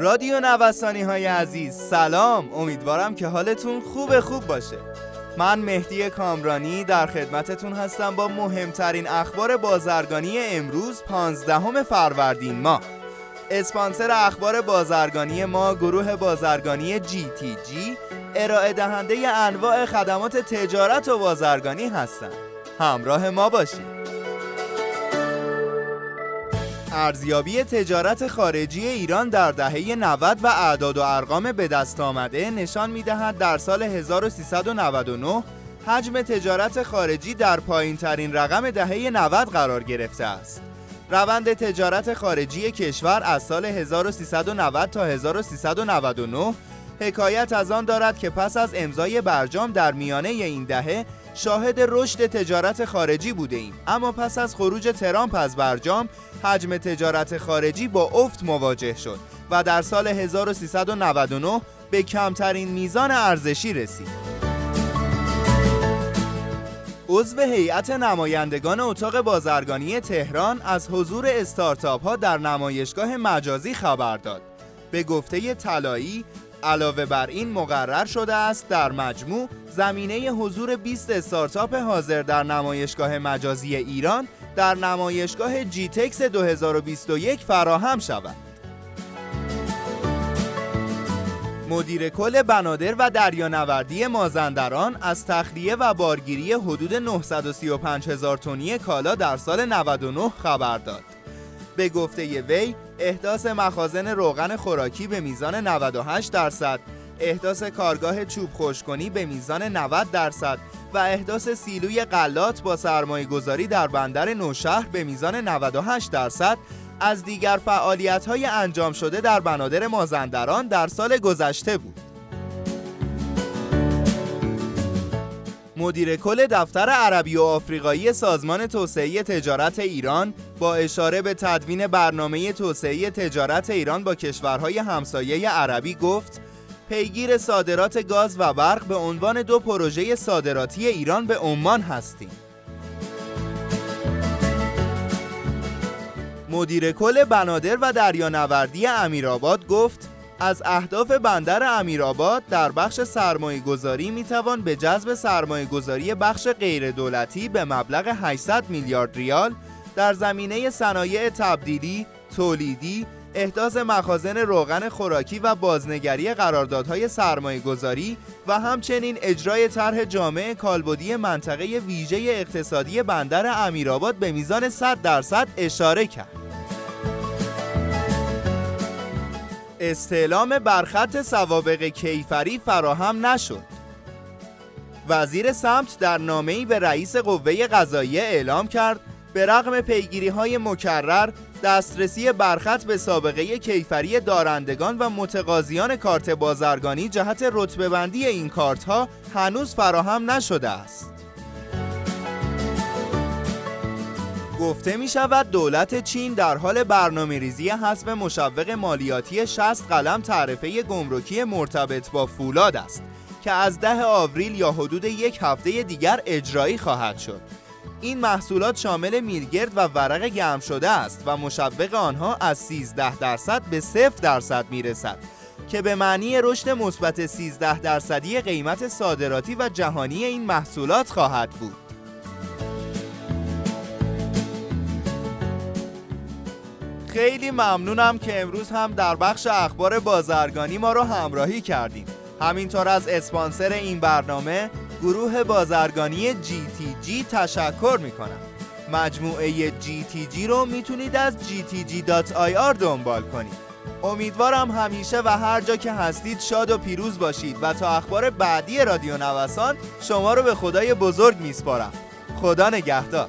رادیو نوستانی های عزیز سلام. امیدوارم که حالتون خوب خوب باشه. من مهدی کامرانی در خدمتتون هستم با مهمترین اخبار بازرگانی امروز 15 فروردین ماه. اسپانسر اخبار بازرگانی ما گروه بازرگانی جی تی جی ارائه دهنده انواع خدمات تجارت و بازرگانی هستند همراه ما باشید. ارزیابی تجارت خارجی ایران در دهه 90 و اعداد و ارقام به دست آمده نشان می‌دهد در سال 1399 حجم تجارت خارجی در پایین ترین رقم دهه 90 قرار گرفته است. روند تجارت خارجی کشور از سال 1390 تا 1399 حکایت از آن دارد که پس از امضای برجام در میانه این دهه شاهد رشد تجارت خارجی بوده ایم اما پس از خروج ترامپ از برجام حجم تجارت خارجی با افت مواجه شد و در سال 1399 به کمترین میزان ارزشی رسید. عضو هیئت نمایندگان اتاق بازرگانی تهران از حضور استارتاپ ها در نمایشگاه مجازی خبر داد. به گفته طلایی علاوه بر این مقرر شده است در مجموع زمینه حضور 20 استارتاپ حاضر در نمایشگاه مجازی ایران در نمایشگاه جی تکس 2021 فراهم شود. مدیر کل بنادر و دریانوردی مازندران از تخلیه و بارگیری حدود 935 هزار تونی کالا در سال 99 خبر داد. به گفته وی احداث مخازن روغن خوراکی به میزان 98 درصد احداث کارگاه چوب خشکنی به میزان 90 درصد و احداث سیلوی غلات با سرمایه گذاری در بندر نوشهر به میزان 98 درصد از دیگر فعالیت های انجام شده در بنادر مازندران در سال گذشته بود. مدیر کل دفتر عربی و آفریقایی سازمان توسعه تجارت ایران با اشاره به تدوین برنامه توسعه تجارت ایران با کشورهای همسایه عربی گفت پیگیر صادرات گاز و برق به عنوان دو پروژه صادراتی ایران به عمان هستیم. مدیر کل بنادر و دریانوردی امیرآباد گفت از اهداف بندر امیرآباد در بخش سرمایه گذاری می توان به جذب سرمایه گذاری بخش غیر دولتی به مبلغ 800 میلیارد ریال در زمینه صنایع تبدیلی، تولیدی، احداث مخازن روغن خوراکی و بازنگری قراردادهای سرمایه گذاری و همچنین اجرای طرح جامع کالبدی منطقه ویژه اقتصادی بندر امیرآباد به میزان 100 درصد اشاره کرد. استعلام برخط سوابق کیفری فراهم نشد. وزیر سمت در نامه‌ای به رئیس قوه قضاییه اعلام کرد به رغم پیگیری های مکرر دسترسی برخط به سابقه کیفری دارندگان و متقاضیان کارت بازرگانی جهت رتبه بندی این کارت ها هنوز فراهم نشده است. گفته می شود دولت چین در حال برنامه ریزی حذف مشوق مالیاتی 60 قلم تعرفه گمرکی مرتبط با فولاد است که از ده آوریل یا حدود یک هفته دیگر اجرایی خواهد شد. این محصولات شامل میرگرد و ورق گرم شده است و مشوق آنها از 13 درصد به 0 درصد می رسد که به معنی رشد مثبت 13 درصدی قیمت صادراتی و جهانی این محصولات خواهد بود. خیلی ممنونم که امروز هم در بخش اخبار بازرگانی ما رو همراهی کردیم. همینطور از اسپانسر این برنامه گروه بازرگانی جی تشکر می‌کنم. مجموعه جی رو می‌تونید از gtg.ir دنبال کنید. امیدوارم همیشه و هر جا که هستید شاد و پیروز باشید و تا اخبار بعدی رادیو نوسان شما رو به خدای بزرگ میسپارم. خدا نگهدار.